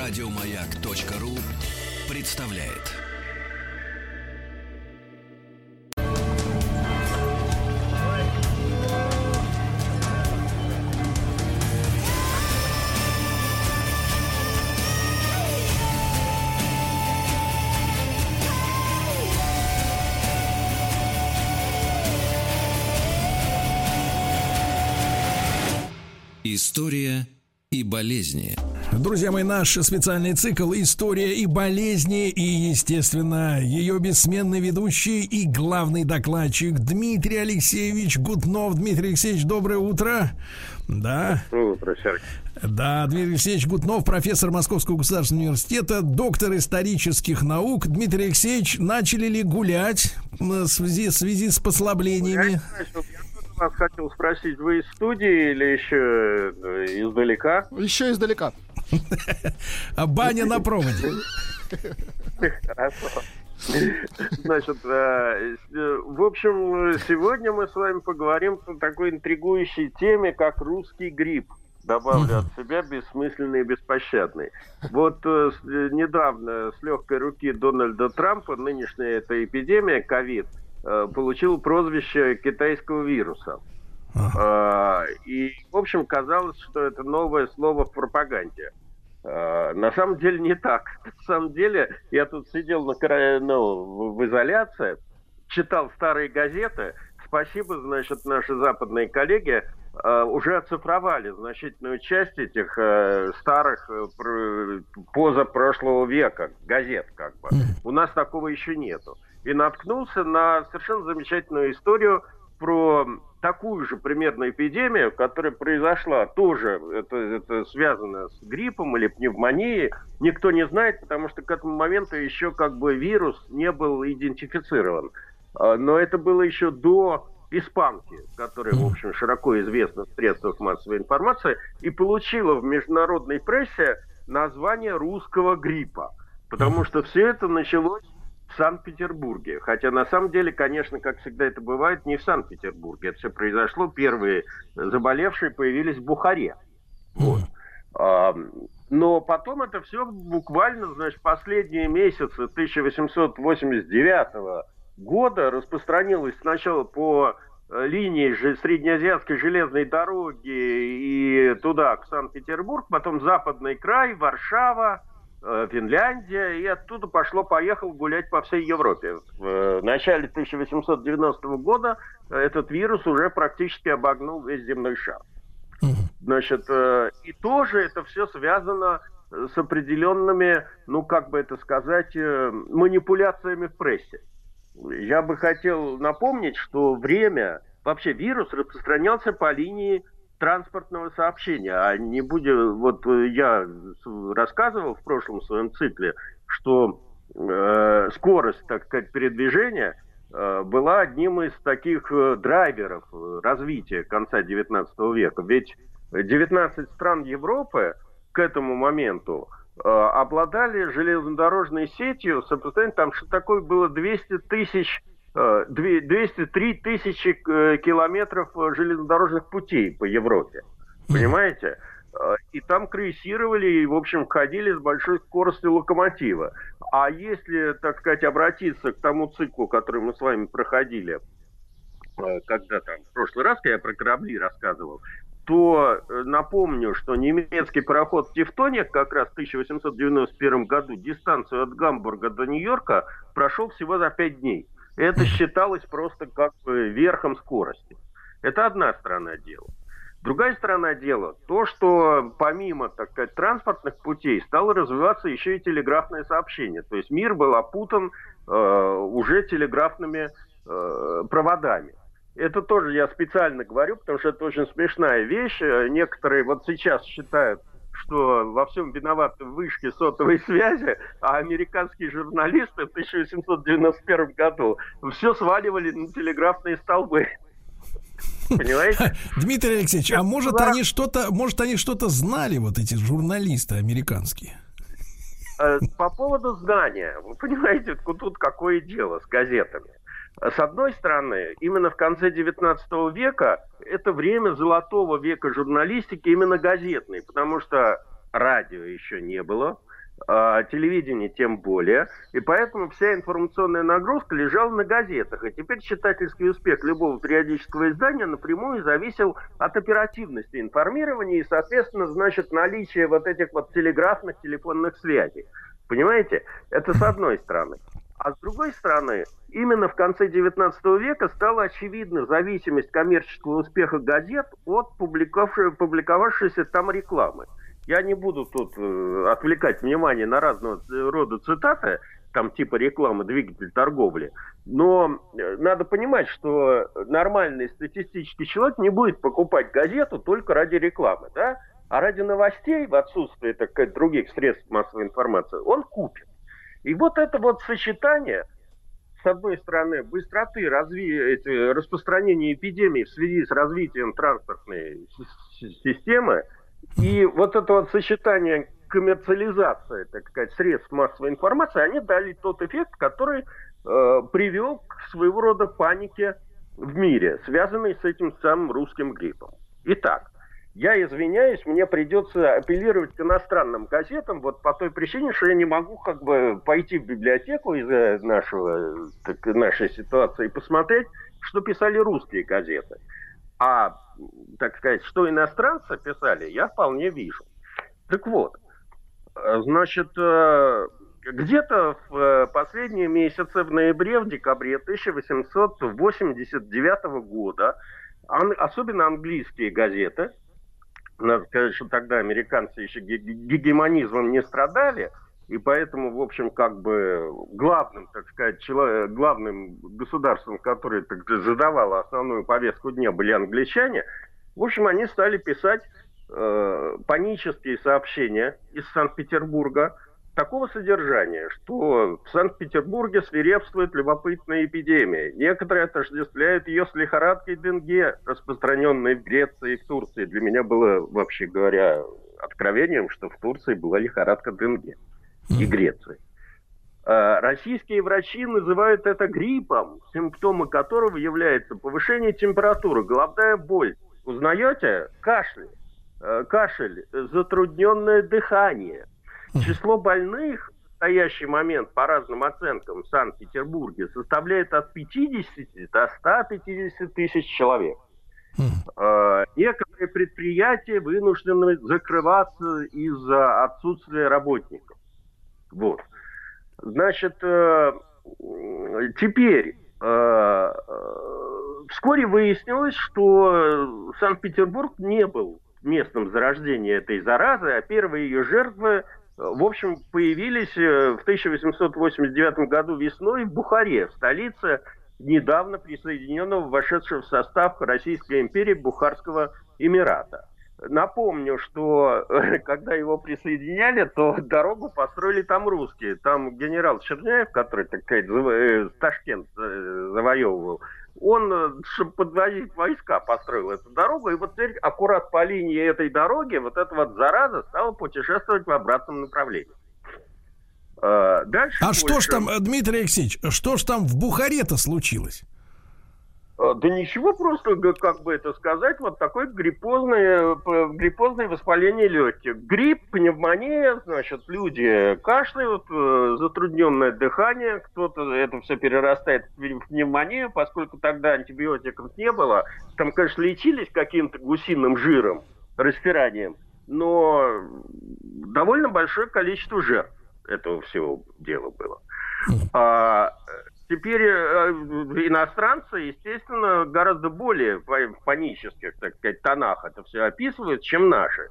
Радиомаяк.ру представляет. История и болезни. Друзья мои, наш специальный цикл «История и болезни» и, естественно, ее бессменный ведущий и главный докладчик Дмитрий Алексеевич Гутнов. Дмитрий Алексеевич, доброе утро. Да. Доброе утро, Сергей. Да, Дмитрий Алексеевич Гутнов, профессор Московского государственного университета, доктор исторических наук. Дмитрий Алексеевич, начали ли гулять в связи, в связи с послаблениями? Я вас хотел спросить, вы из студии или еще э, издалека? Еще издалека. А баня на проводе. Хорошо. Значит, э, в общем, сегодня мы с вами поговорим о такой интригующей теме, как русский грипп. Добавлю от себя бессмысленный и беспощадный. Вот э, недавно с легкой руки Дональда Трампа нынешняя эта эпидемия ковид – Э, получил прозвище китайского вируса. Ага. И, в общем, казалось, что это новое слово в пропаганде. Э, на самом деле не так. На самом деле я тут сидел на, ну, в изоляции, читал старые газеты. Спасибо, значит, наши западные коллеги э, уже оцифровали значительную часть этих старых позапрошлого века газет, как бы. У нас такого еще нету и наткнулся на совершенно замечательную историю про такую же примерно эпидемию, которая произошла тоже, это, это связано с гриппом или пневмонией, никто не знает, потому что к этому моменту еще как бы вирус не был идентифицирован. А, но это было еще до испанки, которая, в общем, широко известна в средствах массовой информации, и получила в международной прессе название русского гриппа. Потому что все это началось Санкт-Петербурге. Хотя на самом деле, конечно, как всегда это бывает, не в Санкт-Петербурге. Это все произошло. Первые заболевшие появились в Бухаре. Вот. А, но потом это все буквально, значит, последние месяцы 1889 года распространилось сначала по э, линии Среднеазиатской железной дороги и туда, к Санкт-Петербург, потом Западный край, Варшава, Финляндия, и оттуда пошло-поехал гулять по всей Европе. В э, начале 1890 года этот вирус уже практически обогнул весь земной шар. Значит, э, и тоже это все связано с определенными, ну, как бы это сказать, манипуляциями в прессе. Я бы хотел напомнить, что время, вообще вирус распространялся по линии транспортного сообщения. А не будем, вот э, я рассказывал в прошлом своем цикле, что э, скорость, так сказать, передвижения э, была одним из таких э, драйверов развития конца XIX века. Ведь 19 стран Европы к этому моменту э, обладали железнодорожной сетью, сопоставим, там что такое было 200 тысяч 203 э, тысячи э, километров э, железнодорожных путей по Европе. Понимаете? И там крейсировали и, в общем, ходили с большой скоростью локомотива. А если, так сказать, обратиться к тому циклу, который мы с вами проходили, когда там в прошлый раз, когда я про корабли рассказывал, то напомню, что немецкий пароход «Тевтоник» как раз в 1891 году дистанцию от Гамбурга до Нью-Йорка прошел всего за 5 дней – это считалось просто как бы верхом скорости. Это одна сторона дела. Другая сторона дела, то, что помимо, так сказать, транспортных путей стало развиваться еще и телеграфное сообщение. То есть мир был опутан э, уже телеграфными э, проводами. Это тоже я специально говорю, потому что это очень смешная вещь. Некоторые вот сейчас считают, что во всем виноваты вышки сотовой связи, а американские журналисты в 1891 году все сваливали на телеграфные столбы. Понимаете? Дмитрий Алексеевич, а может да. они что-то, может они что-то знали, вот эти журналисты американские? Э, по поводу знания, вы понимаете, тут какое дело с газетами. С одной стороны, именно в конце XIX века это время золотого века журналистики, именно газетной, потому что радио еще не было, а телевидение тем более. И поэтому вся информационная нагрузка лежала на газетах. И теперь читательский успех любого периодического издания напрямую зависел от оперативности информирования и, соответственно, значит, наличия вот этих вот телеграфных телефонных связей. Понимаете? Это с одной стороны. А с другой стороны, именно в конце XIX века стала очевидна зависимость коммерческого успеха газет от публиковавшейся там рекламы. Я не буду тут э, отвлекать внимание на разного рода цитаты, там типа рекламы, двигатель торговли. Но э, надо понимать, что нормальный статистический человек не будет покупать газету только ради рекламы, да? А ради новостей, в отсутствии, так сказать, других средств массовой информации, он купит. И вот это вот сочетание, с одной стороны, быстроты разви... распространения эпидемии в связи с развитием транспортной системы, и вот это вот сочетание коммерциализации, так сказать, средств массовой информации, они дали тот эффект, который э, привел к своего рода панике в мире, связанной с этим самым русским гриппом. Итак, я извиняюсь, мне придется апеллировать к иностранным газетам, вот по той причине, что я не могу как бы пойти в библиотеку из-за нашего, так, нашей ситуации и посмотреть, что писали русские газеты. А так сказать, что иностранцы писали, я вполне вижу. Так вот, значит, э, где-то в э, последние месяцы, в ноябре, в декабре 1889 года, особенно английские газеты, надо сказать, что тогда американцы еще гегемонизмом не страдали, и поэтому, в общем, как бы главным, так сказать, человек, главным государством, которое так, задавало основную повестку дня, были англичане. В общем, они стали писать э, панические сообщения из Санкт-Петербурга такого содержания, что в Санкт-Петербурге свирепствует любопытная эпидемия. Некоторые отождествляют ее с лихорадкой Денге, распространенной в Греции и в Турции. Для меня было, вообще говоря, откровением, что в Турции была лихорадка Денге и Греции. А, российские врачи называют это гриппом, симптомы которого являются повышение температуры, головная боль. Узнаете? Кашель. Э, кашель, затрудненное дыхание. Число больных в настоящий момент, по разным оценкам, в Санкт-Петербурге составляет от 50 до 150 тысяч человек. Э, некоторые предприятия вынуждены закрываться из-за отсутствия работников. Вот. Значит, э, теперь э, вскоре выяснилось, что Санкт-Петербург не был местом зарождения этой заразы, а первые ее жертвы, в общем, появились э, в 1889 году весной в Бухаре, в столице недавно присоединенного, вошедшего в состав Российской империи Бухарского Эмирата. Напомню, что когда его присоединяли, то дорогу построили там русские. Там генерал Черняев, который, так сказать, э, Ташкент э, завоевывал, он, э, чтобы подвозить войска, построил эту дорогу. И вот теперь аккурат по линии этой дороги вот эта вот зараза стала путешествовать в обратном направлении. Дальше а больше... что ж там, Дмитрий Алексеевич, что ж там в Бухаре-то случилось? А, да ничего, просто, как бы это сказать, вот такое гриппозное, гриппозное воспаление легких. Грипп, пневмония, значит, люди кашляют, э, затрудненное дыхание, кто-то это все перерастает в пневмонию, поскольку тогда антибиотиков не было. Там, конечно, лечились каким-то гусиным жиром, распиранием, но довольно большое количество жертв этого всего дела было. А, Теперь э, иностранцы, естественно, гораздо более в панических, так сказать, тонах это все описывают, чем наши.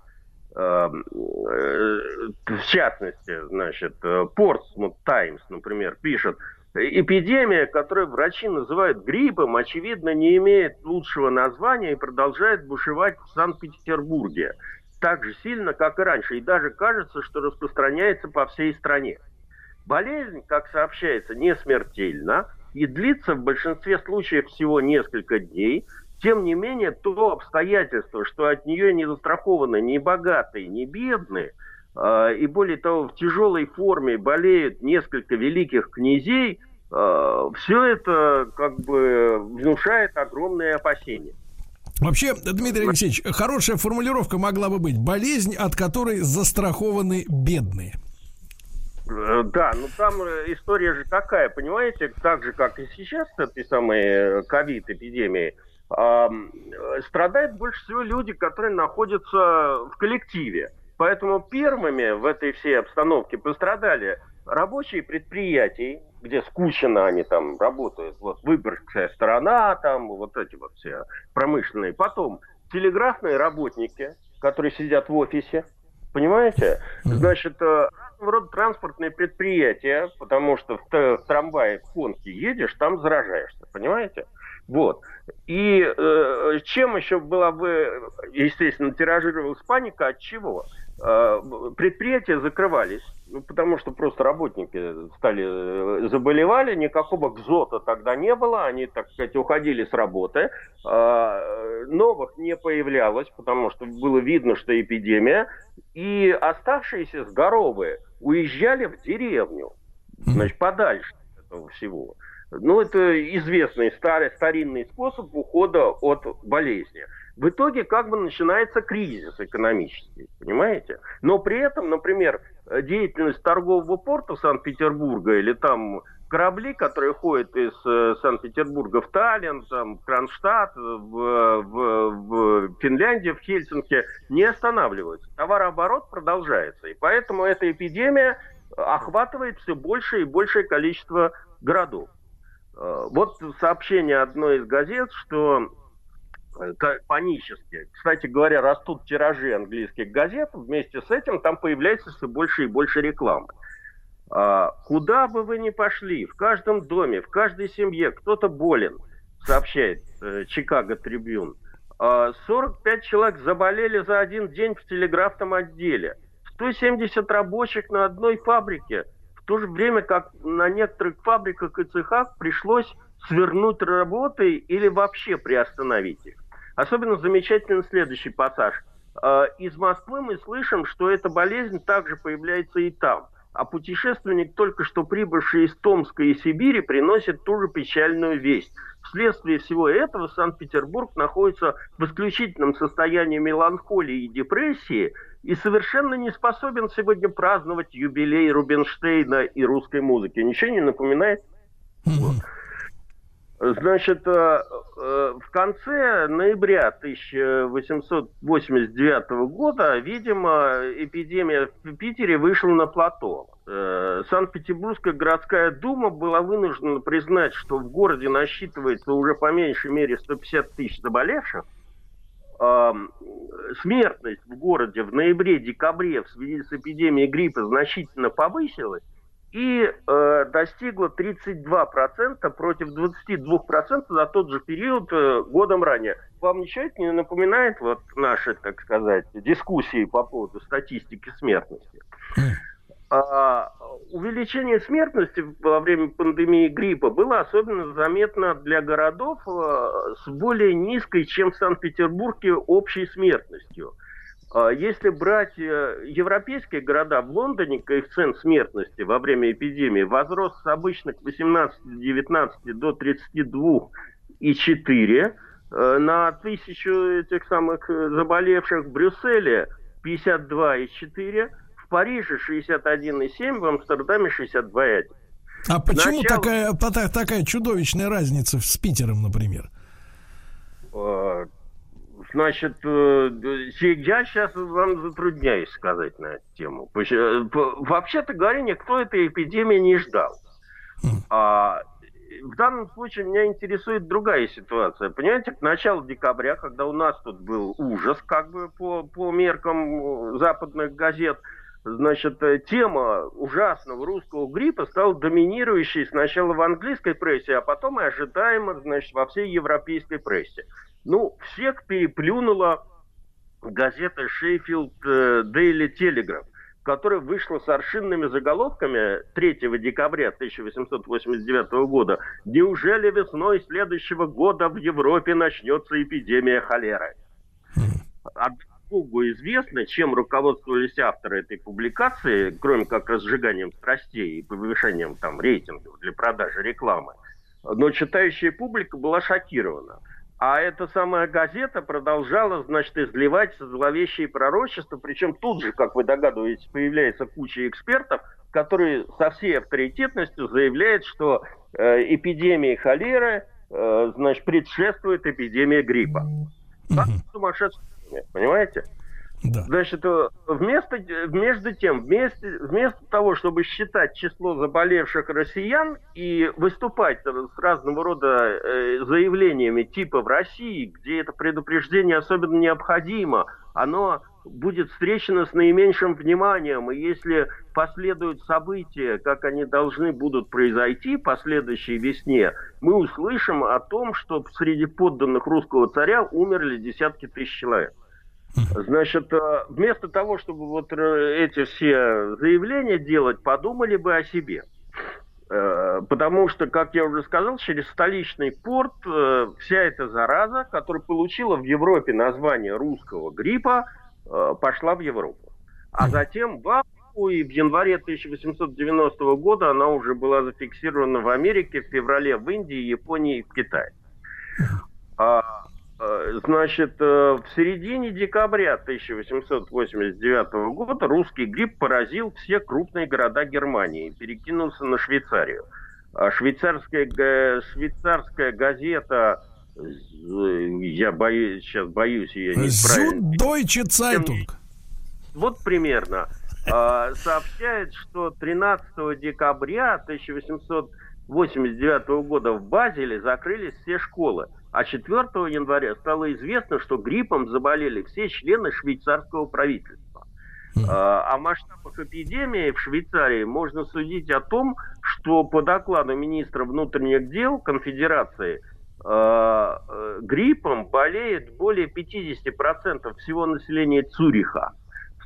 Эм, э, в частности, значит, Portsmouth Times, например, пишет, эпидемия, которую врачи называют гриппом, очевидно, не имеет лучшего названия и продолжает бушевать в Санкт-Петербурге так же сильно, как и раньше, и даже кажется, что распространяется по всей стране. Болезнь, как сообщается, не смертельна и длится в большинстве случаев всего несколько дней. Тем не менее, то обстоятельство, что от нее не застрахованы ни богатые, ни бедные, э, и более того, в тяжелой форме болеют несколько великих князей, э, все это как бы внушает огромные опасения. Вообще, Дмитрий Алексеевич, хорошая формулировка могла бы быть болезнь, от которой застрахованы бедные. Э, да, ну там э, история же такая, понимаете, так же, как и сейчас с этой самой ковид-эпидемией, страдают больше всего люди, которые находятся в коллективе. Поэтому первыми в этой всей обстановке пострадали рабочие предприятий, где скучно они там работают, вот выборгская сторона, там вот эти вот все промышленные. Потом телеграфные работники, которые сидят в офисе, понимаете? Значит, разного рода транспортные предприятия, потому что в, трамвае, в конке едешь, там заражаешься, понимаете? Вот. И э, чем еще была бы, естественно, тиражировалась паника, от чего? Э, предприятия закрывались, ну, потому что просто работники стали э, заболевали, никакого гзота тогда не было, они, так сказать, уходили с работы, э, новых не появлялось, потому что было видно, что эпидемия, и оставшиеся здоровые уезжали в деревню, значит, подальше от этого всего. Ну, это известный старый, старинный способ ухода от болезни в итоге как бы начинается кризис экономический, понимаете? Но при этом, например, деятельность торгового порта Санкт-Петербурга или там корабли, которые ходят из э, Санкт-Петербурга в Таллин, там, в Кронштадт, в, в, в Финляндию, в Хельсинки, не останавливаются. Товарооборот продолжается. И поэтому эта эпидемия охватывает все большее и большее количество городов. Э, вот сообщение одной из газет, что панически. Кстати говоря, растут тиражи английских газет, вместе с этим там появляется все больше и больше рекламы. Куда бы вы ни пошли, в каждом доме, в каждой семье кто-то болен, сообщает э, Чикаго Трибюн. А, 45 человек заболели за один день в телеграфном отделе. 170 рабочих на одной фабрике. В то же время, как на некоторых фабриках и цехах пришлось свернуть работы или вообще приостановить их. Особенно замечательный следующий пассаж. Э, из Москвы мы слышим, что эта болезнь также появляется и там. А путешественник, только что прибывший из Томска и Сибири, приносит ту же печальную весть. Вследствие всего этого Санкт-Петербург находится в исключительном состоянии меланхолии и депрессии и совершенно не способен сегодня праздновать юбилей Рубинштейна и русской музыки. Ничего не напоминает? Вот. Значит, э, э, в конце ноября 1889 года, видимо, эпидемия в Питере вышла на плато. Э, Санкт-Петербургская городская дума была вынуждена признать, что в городе насчитывается уже по меньшей мере 150 тысяч заболевших. Смертность в городе в ноябре-декабре в связи с эпидемией гриппа значительно повысилась и э, достигла 32% против 22% за тот же период э, годом ранее. Вам ничего это не напоминает вот наши, так сказать, дискуссии по поводу статистики смертности? А, увеличение смертности во время пандемии гриппа было особенно заметно для городов э, с более низкой, чем в Санкт-Петербурге, общей смертностью – если брать э, европейские города, в Лондоне коэффициент смертности во время эпидемии возрос с обычных 18-19 до 32,4 э, на тысячу этих самых э, заболевших в Брюсселе 52,4, в Париже 61,7, в Амстердаме 62,1. А почему Начало... такая, такая чудовищная разница с Питером, например? Значит, э, я сейчас вам затрудняюсь сказать на эту тему. Э, вообще-то говоря, никто этой эпидемии не ждал. Хм. А в данном случае меня интересует другая ситуация. Понимаете, к началу декабря, когда у нас тут был ужас, как бы по, по меркам э, западных газет, значит, тема ужасного русского гриппа стала доминирующей сначала в английской прессе, а потом и ожидаемо, значит, во всей европейской прессе. Ну, всех переплюнула газета Sheffield Daily Telegraph, которая вышла с аршинными заголовками 3 декабря 1889 года. Неужели весной следующего года в Европе начнется эпидемия холеры? Богу известно, чем руководствовались авторы этой публикации, кроме как разжиганием страстей и повышением там рейтингов для продажи рекламы. Но читающая публика была шокирована. А эта самая газета продолжала, значит, изливать зловещие пророчества, причем тут же, как вы догадываетесь, появляется куча экспертов, который со всей авторитетностью заявляет, что э, эпидемии холеры э, значит, предшествует эпидемия гриппа. Как сумасшедший, понимаете? Да. Значит, э, вместо, между тем, вместо, вместо того, чтобы считать число заболевших россиян и выступать с разного рода э, заявлениями типа в России, где это предупреждение особенно необходимо, оно будет встречено с наименьшим вниманием, и если последуют события, как они должны будут произойти по следующей весне, мы услышим о том, что среди подданных русского царя умерли десятки тысяч человек. Значит, э, вместо того, чтобы вот э, эти все заявления делать, подумали бы о себе. Э, потому что, как я уже сказал, через столичный порт вся эта зараза, которая получила в Европе название русского гриппа, пошла в Европу. А затем в Африку, и в январе 1890 года она уже была зафиксирована в Америке, в феврале в Индии, Японии и в Китае. А Э, значит, э, в середине декабря 1889 года русский грипп поразил все крупные города Германии и перекинулся на Швейцарию. А швейцарская, швейцарская газета, я боюсь, сейчас боюсь, я неправильно... Deutsche Zeitung. Вот примерно. А, сообщает, что 13 декабря 1889 года в Базеле закрылись все школы. А 4 января стало известно, что гриппом заболели все члены швейцарского правительства. А, о масштабах эпидемии в Швейцарии можно судить о том, что по докладу министра внутренних дел Конфедерации гриппом болеет более 50% всего населения Цюриха.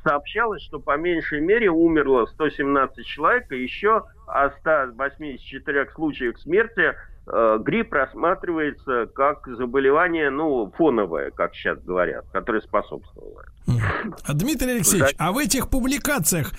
Сообщалось, что по меньшей мере умерло 117 человек, и еще о 184 случаях смерти Э, грипп рассматривается как заболевание, ну, фоновое, как сейчас говорят, которое способствовало. Дмитрий Алексеевич, а в этих публикациях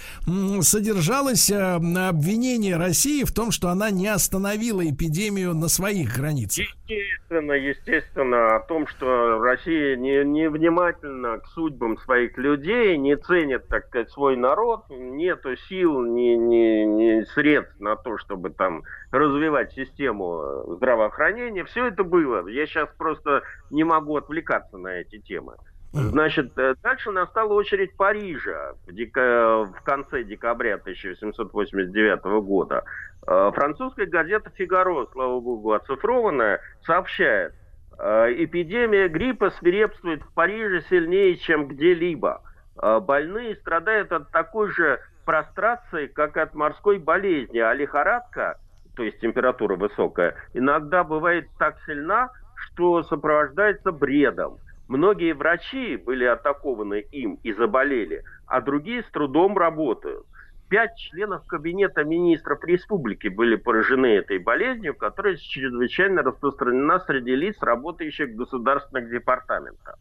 содержалось э, обвинение России в том, что она не остановила эпидемию на своих границах? Естественно, естественно, о том, что Россия не, не внимательна к судьбам своих людей, не ценит, так сказать, свой народ, нету сил, ни, ни, ни средств на то, чтобы там развивать систему здравоохранения. Все это было. Я сейчас просто не могу отвлекаться на эти темы. Значит, э, дальше настала очередь Парижа в, дека... в конце декабря 1889 года. Э, французская газета «Фигаро», слава богу, оцифрованная, сообщает, э, эпидемия гриппа свирепствует в Париже сильнее, чем где-либо. Больные страдают от такой же прострации, как от морской болезни, а лихорадка, то есть температура высокая, иногда бывает так сильна, что сопровождается бредом. Многие врачи были атакованы им и заболели, а другие с трудом работают. Пять членов Кабинета министров республики были поражены этой болезнью, которая чрезвычайно распространена среди лиц, работающих в государственных департаментах.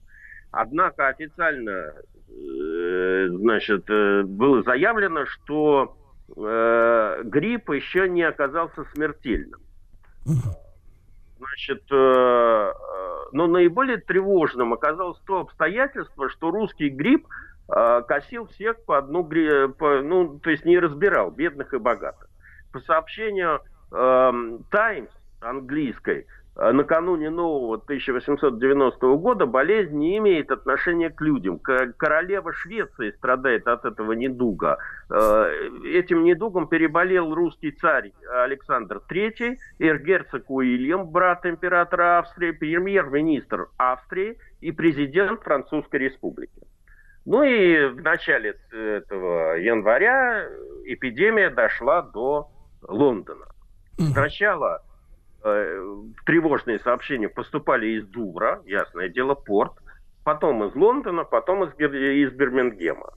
Однако официально э, значит, э, было заявлено, что э, грипп еще не оказался смертельным. Значит, но наиболее тревожным оказалось то обстоятельство, что русский грипп э, косил всех по одну, по, ну, то есть не разбирал бедных и богатых. По сообщению Times английской, Э, накануне нового 1890 года болезнь не имеет отношения к людям. Королева Швеции страдает от этого недуга. Э, этим недугом переболел русский царь Александр III, эргерцог Уильям, брат императора Австрии, премьер-министр Австрии и президент Французской республики. Ну и в начале этого января эпидемия дошла до Лондона. Сначала э, тревожные сообщения поступали из Дувра, ясное дело, порт, потом из Лондона, потом из, из Бирмингема.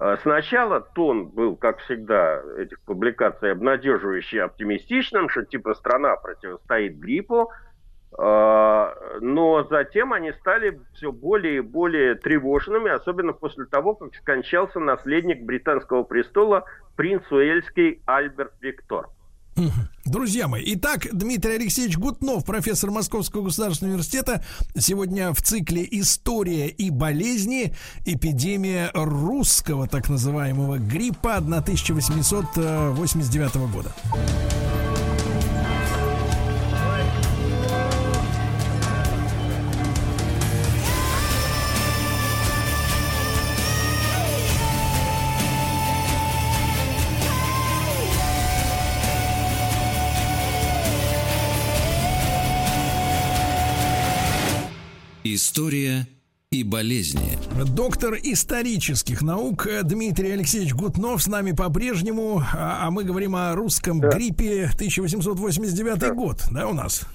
Э, сначала тон был, как всегда, этих публикаций обнадеживающий, оптимистичным, что типа страна противостоит гриппу, э, но затем они стали все более и более тревожными, особенно после того, как скончался наследник британского престола принц Уэльский Альберт Виктор. Друзья мои, итак, Дмитрий Алексеевич Гутнов, профессор Московского государственного университета, сегодня в цикле «История и болезни. Эпидемия русского так называемого гриппа 1889 года». История и болезни. Доктор исторических наук Дмитрий Алексеевич Гутнов с нами по-прежнему, а, а мы говорим о русском да. гриппе 1889 да. год, да, у нас?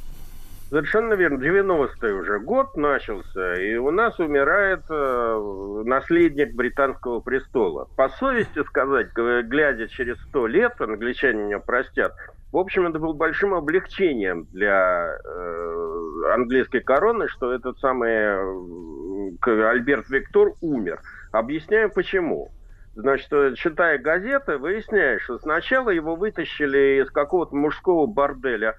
Совершенно верно. 90-й уже год начался, и у нас умирает э, наследник британского престола. По совести сказать, глядя через сто лет, англичане меня простят, в общем, это было большим облегчением для э, английской короны, что этот самый э, Альберт Виктор умер. Объясняю почему. Значит, э, читая газеты, выясняешь, что сначала его вытащили из какого-то мужского борделя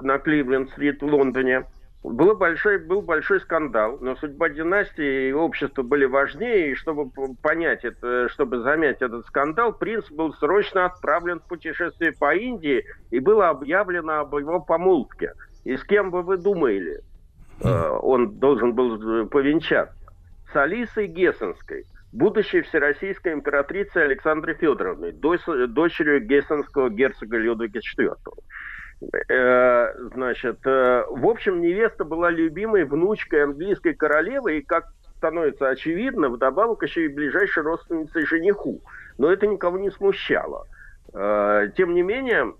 на Кливленд-стрит в Лондоне – было большой, был большой скандал, но судьба династии и общества были важнее, и чтобы понять это, чтобы замять этот скандал, принц был срочно отправлен в путешествие по Индии, и было объявлено об его помолвке. И с кем бы вы думали, э, он должен был повенчаться? С Алисой Гессенской, будущей всероссийской императрицей Александрой Федоровной, дочерью гессенского герцога Людвига IV. Э, значит, э, в общем, невеста была любимой внучкой английской королевы, и, как становится очевидно, вдобавок еще и ближайшей родственницей жениху. Но это никого не смущало. Э, тем не менее,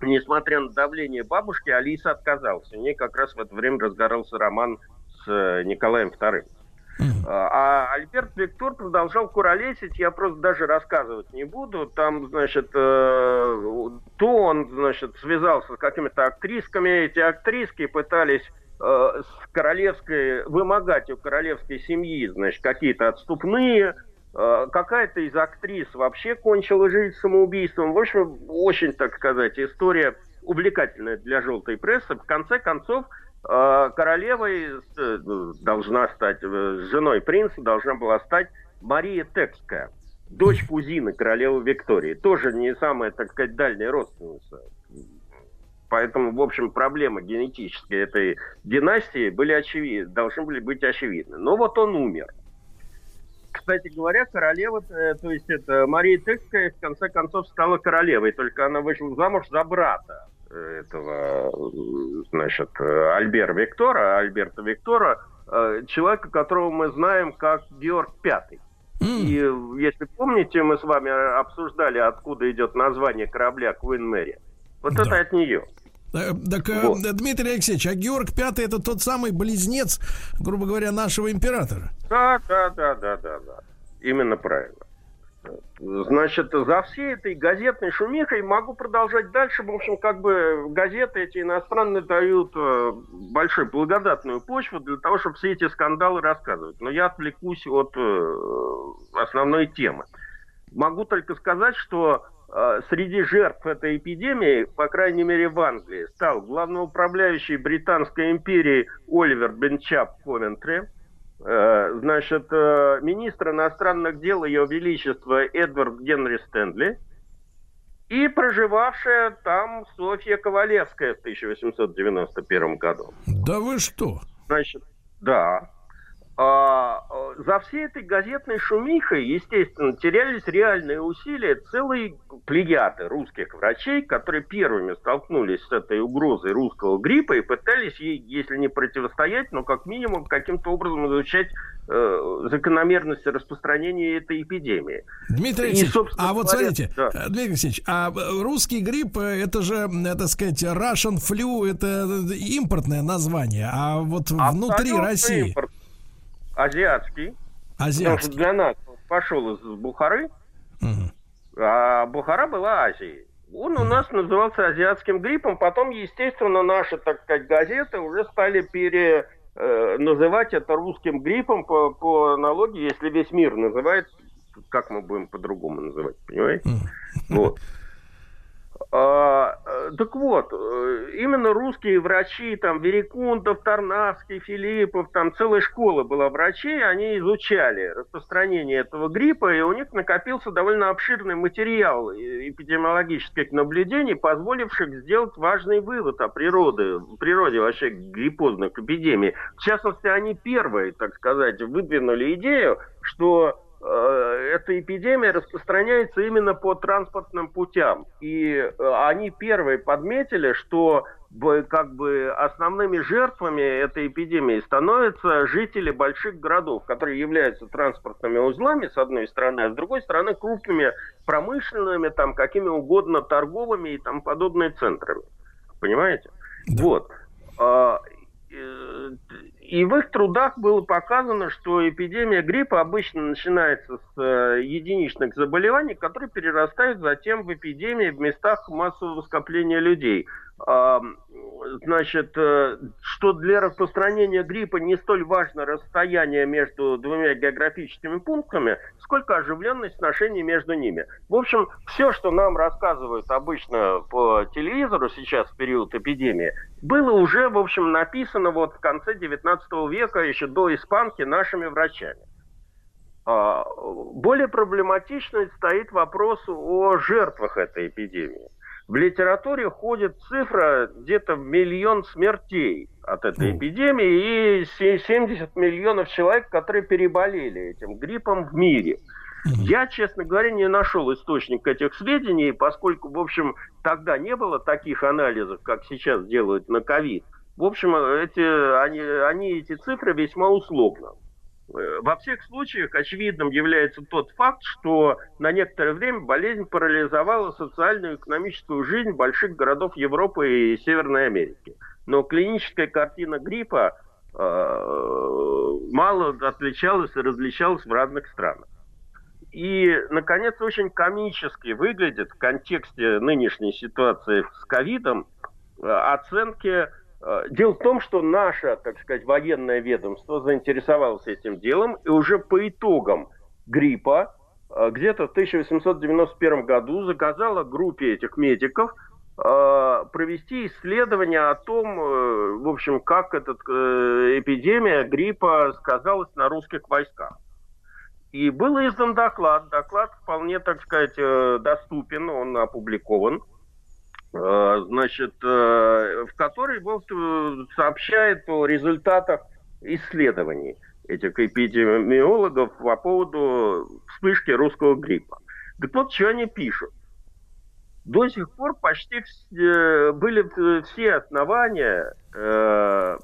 несмотря на давление бабушки, Алиса отказалась. У нее как раз в это время разгорался роман с Николаем II. А Альберт Виктор продолжал куролесить, я просто даже рассказывать не буду. Там, значит, э, то он, значит, связался с какими-то актрисками, эти актриски пытались э, с королевской, вымогать у королевской семьи, значит, какие-то отступные, э, какая-то из актрис вообще кончила жизнь самоубийством. В общем, очень, так сказать, история увлекательная для желтой прессы. В конце концов, королевой э, должна стать, э, женой принца должна была стать Мария Текская, дочь кузины королевы Виктории. Тоже не самая, так сказать, дальняя родственница. Поэтому, в общем, проблемы генетические этой династии были очевидны, должны были быть очевидны. Но вот он умер. Кстати говоря, королева, то есть это Мария Текская, в конце концов стала королевой, только она вышла замуж за брата этого, значит, Альбера Виктора, Альберта Виктора, э, человека, которого мы знаем как Георг Пятый. И если помните, мы с вами обсуждали, откуда идет название корабля Queen Mary. Вот да. это от нее. Э, так, э, вот. Дмитрий Алексеевич, а Георг Пятый это тот самый близнец, грубо говоря, нашего императора? Да, да, да, да, да, да. Именно правильно. Значит, за всей этой газетной шумихой могу продолжать дальше. В общем, как бы газеты эти иностранные дают э, большую благодатную почву для того, чтобы все эти скандалы рассказывать. Но я отвлекусь от э, основной темы. Могу только сказать, что э, среди жертв этой эпидемии, по крайней мере в Англии, стал главноуправляющий Британской империи Оливер Бенчап Ковентри – значит, э, министр иностранных дел Ее Величества Эдвард Генри Стэнли и проживавшая там Софья Ковалевская в 1891 году. Да вы что? Значит, да. А, за всей этой газетной шумихой, естественно, терялись реальные усилия целой плеяды русских врачей, которые первыми столкнулись с этой угрозой русского гриппа и пытались ей, если не противостоять, но как минимум каким-то образом изучать э, закономерности распространения этой эпидемии. Дмитрий Алексеевич, а вот говоря, смотрите, да. Э, Дмитрий Алексеевич, а э, русский грипп, э, это же, так сказать, Russian flu, это импортное название, а вот Абсолютно внутри России... Импорт азиатский. Азиатский. Потому что для нас пошел из Бухары, угу. А Бухара была Азией. Он у нас назывался азиатским гриппом. Потом, естественно, наши, так сказать, газеты уже стали пере, э, называть это русским гриппом по, по аналогии, если весь мир называет, как мы будем по-другому называть, понимаете? Вот. А, э, так вот, э, именно русские врачи, там, Верикунтов, Тарнавский, Филиппов, там целая школа была врачей, они изучали распространение этого гриппа, и у них накопился довольно обширный материал эпидемиологических наблюдений, позволивших сделать важный вывод о природе, природе вообще гриппозных эпидемий. В частности, они первые, так сказать, выдвинули идею, что эта эпидемия распространяется именно по транспортным путям. И э, они первые подметили, что как бы основными жертвами этой эпидемии становятся жители больших городов, которые являются транспортными узлами, с одной стороны, а с другой стороны, крупными промышленными, там, какими угодно торговыми и там подобные центрами. Понимаете? Да. Вот. И в их трудах было показано, что эпидемия гриппа обычно начинается с э, единичных заболеваний, которые перерастают затем в эпидемии в местах массового скопления людей значит, э, что для распространения гриппа не столь важно расстояние между двумя географическими пунктами, сколько оживленность отношений между ними. В общем, все, что нам рассказывают обычно по телевизору сейчас в период эпидемии, было уже, в общем, написано вот в конце 19 века, еще до испанки, нашими врачами. А, более проблематично стоит вопрос о жертвах этой эпидемии. В литературе ходит цифра где-то миллион смертей от этой ну. эпидемии и 70 миллионов человек, которые переболели этим гриппом в мире. Я, честно говоря, не нашел источник этих сведений, поскольку, в общем, тогда не было таких анализов, как сейчас делают на ковид. В общем, эти, они, они эти цифры весьма условно. Э, во всех случаях очевидным является тот факт, что на некоторое время болезнь парализовала социальную и экономическую жизнь больших городов Европы и Северной Америки. Но клиническая картина гриппа э, мало отличалась и различалась в разных странах. И, наконец, очень комически выглядит в контексте нынешней ситуации с ковидом э, оценки дело в том, что наше, так сказать, военное ведомство заинтересовалось этим делом, и уже по итогам гриппа э, где-то в 1891 году заказала группе этих медиков э, провести исследование о том, в общем, как эта эпидемия гриппа сказалась на русских войсках. И был издан доклад. Доклад вполне, так сказать, доступен, он опубликован. Э, значит, э, в которой вот э, сообщает о результатах исследований этих эпидемиологов по поводу вспышки русского гриппа. Так вот, что они пишут. До сих пор почти все, были все основания э,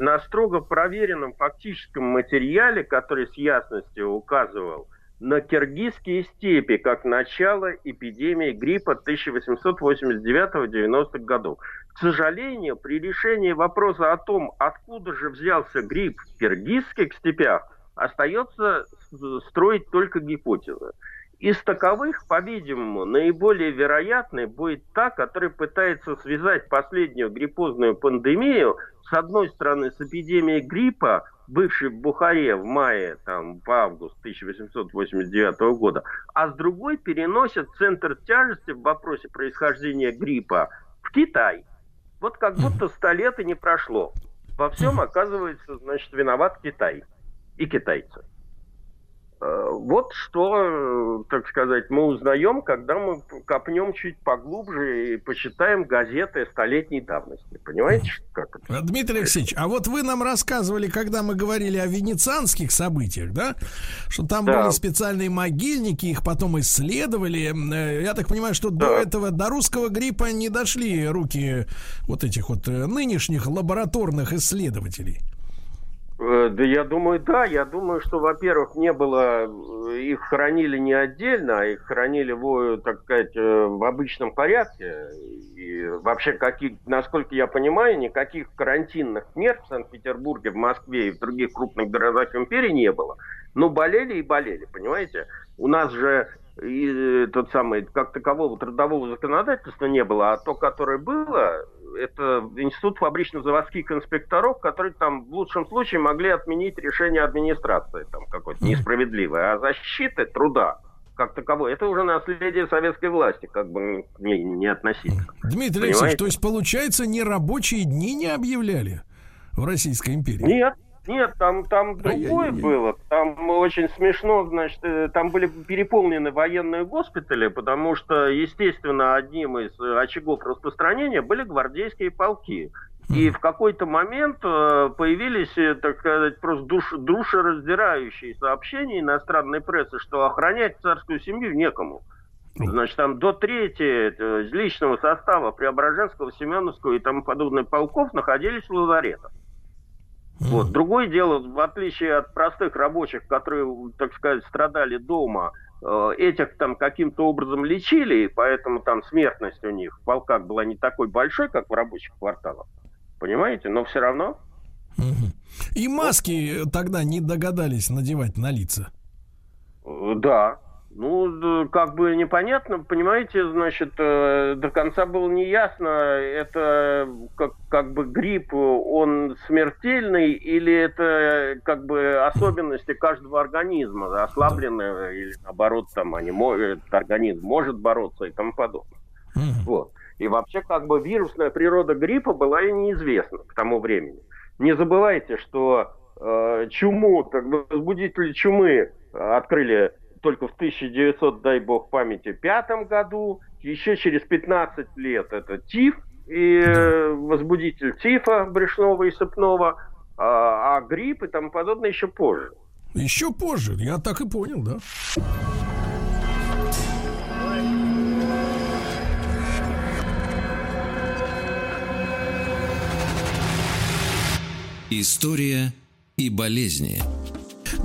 на строго проверенном фактическом материале, который с ясностью указывал на киргизские степи, как начало эпидемии гриппа 1889-90-х годов. К сожалению, при решении вопроса о том, откуда же взялся грипп в киргизских степях, остается строить только гипотезы. Из таковых, по-видимому, наиболее вероятной будет та, которая пытается связать последнюю гриппозную пандемию с одной стороны с эпидемией гриппа, бывший в Бухаре в мае, там, в август 1889 года, а с другой переносят центр тяжести в вопросе происхождения гриппа в Китай. Вот как будто сто лет и не прошло. Во всем, оказывается, значит, виноват Китай и китайцы. Э, вот что, так сказать, мы узнаем, когда мы копнем чуть поглубже и почитаем газеты столетней давности. Понимаете, как это? Дмитрий Алексеевич, а вот вы нам рассказывали, когда мы говорили о венецианских событиях, да, что там да. были специальные могильники, их потом исследовали. Э, я так понимаю, что да. до этого, до русского гриппа не дошли руки вот этих вот э, нынешних лабораторных исследователей. Э, да я думаю, да. Я думаю, что, во-первых, не было... Э, их хранили не отдельно, а их хранили, в, так сказать, э, в обычном порядке. И вообще, каких, насколько я понимаю, никаких карантинных мер в Санкт-Петербурге, в Москве и в других крупных городах империи не было. Но болели и болели, понимаете? У нас же и тот самый, как такового трудового законодательства не было, а то, которое было, это институт фабрично-заводских инспекторов, которые там в лучшем случае могли отменить решение администрации, там какое-то несправедливое, а защиты труда как таковой. Это уже наследие советской власти, как бы не, не относиться. Дмитрий Алексеевич, то есть, получается, не рабочие дни не объявляли в Российской империи? Нет, нет, там, там другое было. Там очень смешно, значит, э, там были переполнены военные госпитали, потому что, естественно, одним из очагов распространения были гвардейские полки. И в какой-то момент э, появились, э, так сказать, просто душ, душераздирающие сообщения иностранной прессы, что охранять царскую семью некому. Значит, там до трети из личного состава Преображенского, Семеновского и тому подобных полков находились в лазаретах. Вот. Другое дело, в отличие от простых рабочих, которые, так сказать, страдали дома, э, этих там каким-то образом лечили, и поэтому там смертность у них в полках была не такой большой, как в рабочих кварталах. Понимаете? Но все равно. И маски тогда не догадались надевать на лица. Э, да, ну, как бы непонятно, понимаете, значит, э, до конца было не ясно, это как, как бы грипп, он смертельный или это как бы особенности каждого организма, ослабленные или наоборот, там, они, этот организм может бороться и тому подобное. Вот. И вообще, как бы вирусная природа гриппа была и неизвестна к тому времени. Не забывайте, что э, чуму, как бы возбудители чумы открыли только в 1900, дай бог памяти, пятом году. Еще через 15 лет это ТИФ и э, возбудитель ТИФа брюшного и сыпного, а, а грипп и тому подобное еще позже. Еще позже, я так и понял, да. История и болезни.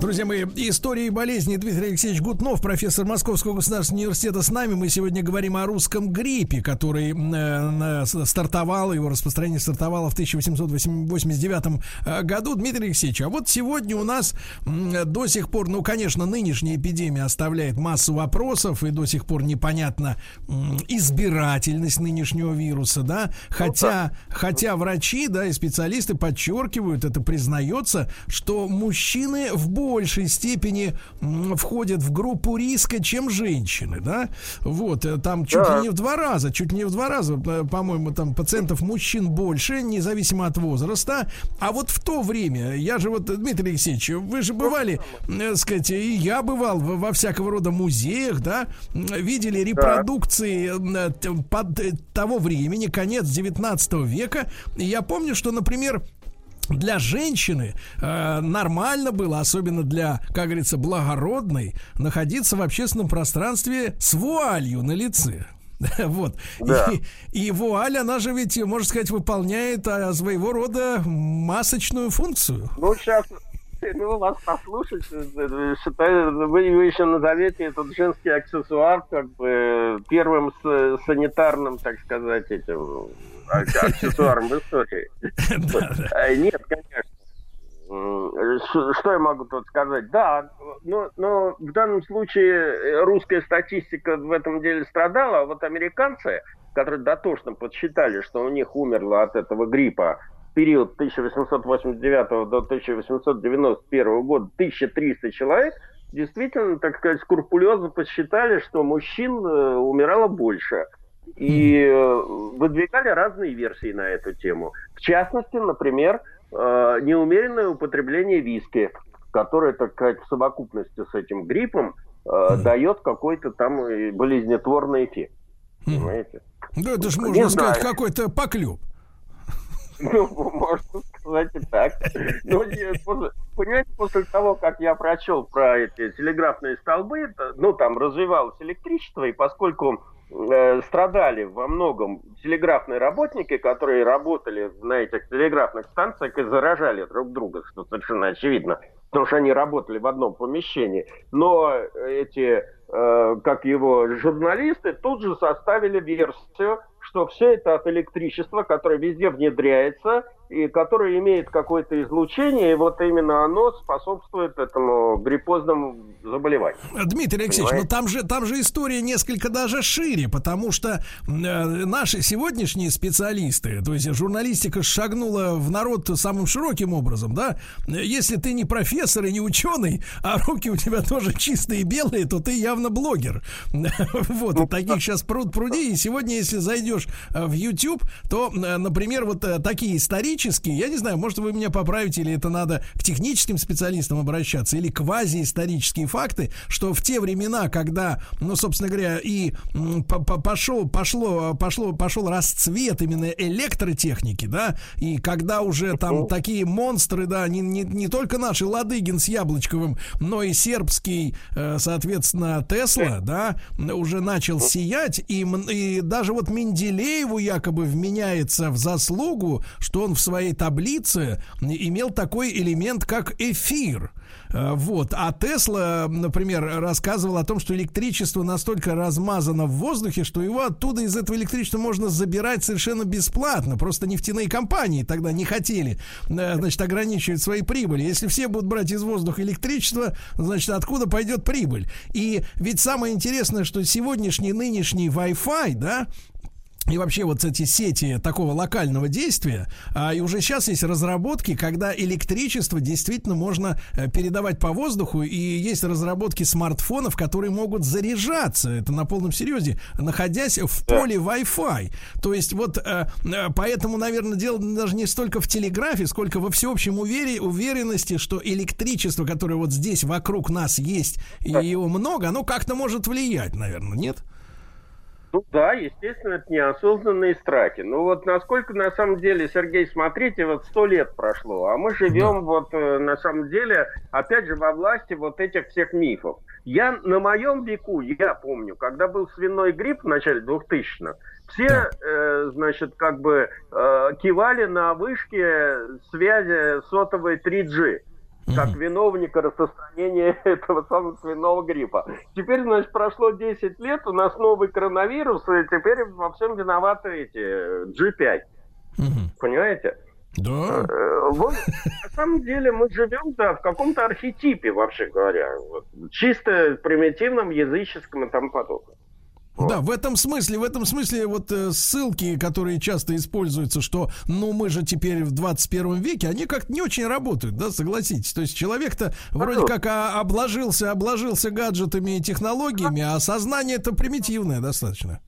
Друзья мои, истории болезни Дмитрий Алексеевич Гутнов, профессор Московского государственного университета с нами. Мы сегодня говорим о русском гриппе, который э, стартовал, его распространение стартовало в 1889 э, году. Дмитрий Алексеевич, а вот сегодня у нас до сих пор, ну, конечно, нынешняя эпидемия оставляет массу вопросов, и до сих пор непонятна избирательность нынешнего вируса, да, хотя, хотя врачи, да, и специалисты подчеркивают, это признается, что мужчины в большей степени входят в группу риска, чем женщины, да? Вот, э, там чуть да. ли не в два раза, чуть ли не в два раза, э, по-моему, там пациентов мужчин больше, независимо от возраста. А вот в то время, я же вот, Дмитрий Алексеевич, вы же бывали, э, сказать, и я бывал во всякого рода музеях, да, видели репродукции да. под того времени, конец 19 века. И я помню, что, например, для женщины э, нормально было, особенно для, как говорится, благородной, находиться в общественном пространстве с вуалью на лице. Вот. Да. И, и вуаль, она же ведь, можно сказать, выполняет а, своего рода масочную функцию. Ну, сейчас, ну, вас послушать, э, считаю, вы еще назовете этот женский аксессуар как бы первым санитарным, так сказать, этим аксессуаром в истории. Э, нет, конечно. Что я могу тут сказать? Да, но, но в данном случае русская статистика в этом деле страдала, а вот американцы, которые дотошно подсчитали, что у них умерло от этого гриппа в период 1889 до 1891 года 1300 человек, действительно, так сказать, скрупулезно подсчитали, что мужчин э, умирало больше – и э, выдвигали разные версии на эту тему. В частности, например, э, неумеренное употребление виски, которое, так сказать, в совокупности с этим гриппом mm. дает какой-то там болезнетворный эффект. Понимаете? Да, это же можно Не сказать какой-то поклюб. Ну, можно сказать и так. Но, ну, понимаете, после того, как я прочел про эти телеграфные столбы, ну, там развивалось электричество, и поскольку Э, страдали во многом телеграфные работники, которые работали на этих телеграфных станциях и заражали друг друга, что совершенно очевидно, потому что они работали в одном помещении. Но эти, э, как его журналисты, тут же составили версию, что все это от электричества, которое везде внедряется и которое имеет какое-то излучение, и вот именно оно способствует этому гриппозному заболеваний. Дмитрий Алексеевич, но там же, там же история несколько даже шире, потому что э, наши сегодняшние специалисты, то есть журналистика шагнула в народ самым широким образом, да? Если ты не профессор и не ученый, а руки у тебя тоже чистые белые, то ты явно блогер. Вот, ну, таких сейчас пруд пруди, и сегодня, если зайдешь э, в YouTube, то, э, например, вот э, такие исторические, я не знаю, может, вы меня поправите, или это надо к техническим специалистам обращаться, или квазиисторические факты, что в те времена, когда, ну, собственно говоря, и пошел, пошло, пошло, пошел расцвет именно электротехники, да, и когда уже там такие монстры, да, не, не, не только наши Ладыгин с Яблочковым, но и сербский, соответственно, Тесла, да, уже начал сиять, и, и даже вот Менделееву якобы вменяется в заслугу, что он в своей таблице имел такой элемент, как эфир. Э, вот. А Тесла, например, рассказывал о том, что электричество настолько размазано в воздухе, что его оттуда из этого электричества можно забирать совершенно бесплатно. Просто нефтяные компании тогда не хотели, э, значит, ограничивать свои прибыли. Если все будут брать из воздуха электричество, значит, откуда пойдет прибыль? И ведь самое интересное, что сегодняшний, нынешний Wi-Fi, да, и вообще вот эти сети такого локального действия, а, и уже сейчас есть разработки, когда электричество действительно можно э, передавать по воздуху, и есть разработки смартфонов, которые могут заряжаться, это на полном серьезе, находясь в поле Wi-Fi. То есть вот э, поэтому, наверное, дело даже не столько в телеграфе, сколько во всеобщем увере, уверенности, что электричество, которое вот здесь вокруг нас есть, и его много, оно как-то может влиять, наверное, нет? Ну да, естественно, это неосознанные страхи. Ну вот насколько на самом деле, Сергей, смотрите, вот сто лет прошло, а мы живем да. вот э, на самом деле, опять же, во власти вот этих всех мифов. Я на моем веку, я помню, когда был свиной грипп в начале 2000-х, все, да. э, значит, как бы э, кивали на вышке связи сотовой 3G как виновника распространения этого самого свиного гриппа. Теперь, значит, прошло 10 лет, у нас новый коронавирус, и теперь во всем виноваты эти G5. Понимаете? Да. Э, вот, на самом деле мы живем да, в каком-то архетипе, вообще говоря. Вот, чисто примитивном языческом и тому подобное. Да, в этом смысле, в этом смысле вот э, ссылки, которые часто используются, что ну мы же теперь в 21 веке, они как-то не очень работают, да, согласитесь. То есть человек-то вроде как а, обложился, обложился гаджетами и технологиями, а сознание это примитивное достаточно.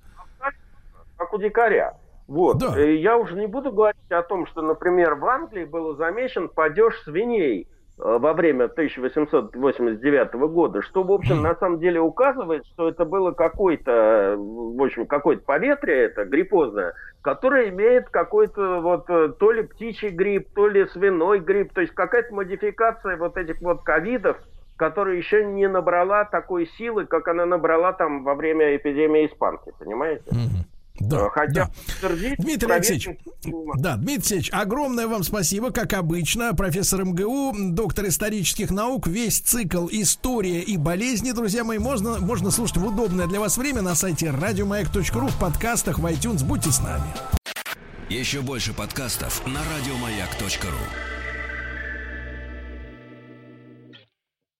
Как у дикаря. Вот. Да. Я уже не буду говорить о том, что, например, в Англии был замечен падеж свиней Э, во время 1889 года, что, в общем, на самом деле указывает, что это было какое-то, в общем, какое-то поветрие, это гриппозное, которое имеет какой-то вот э, то ли птичий грипп, то ли свиной грипп, то есть какая-то модификация вот этих вот ковидов, которая еще не набрала такой силы, как она набрала там во время эпидемии испанки, понимаете? Mm-hmm. Да, Хотя да. Дмитрий Алексеевич, да, Дмитрий Алексеевич, огромное вам спасибо, как обычно, профессор МГУ, доктор исторических наук, весь цикл «История и болезни», друзья мои, можно, можно слушать в удобное для вас время на сайте радиомаяк.ру, в подкастах, в iTunes, будьте с нами. Еще больше подкастов на радиомаяк.ру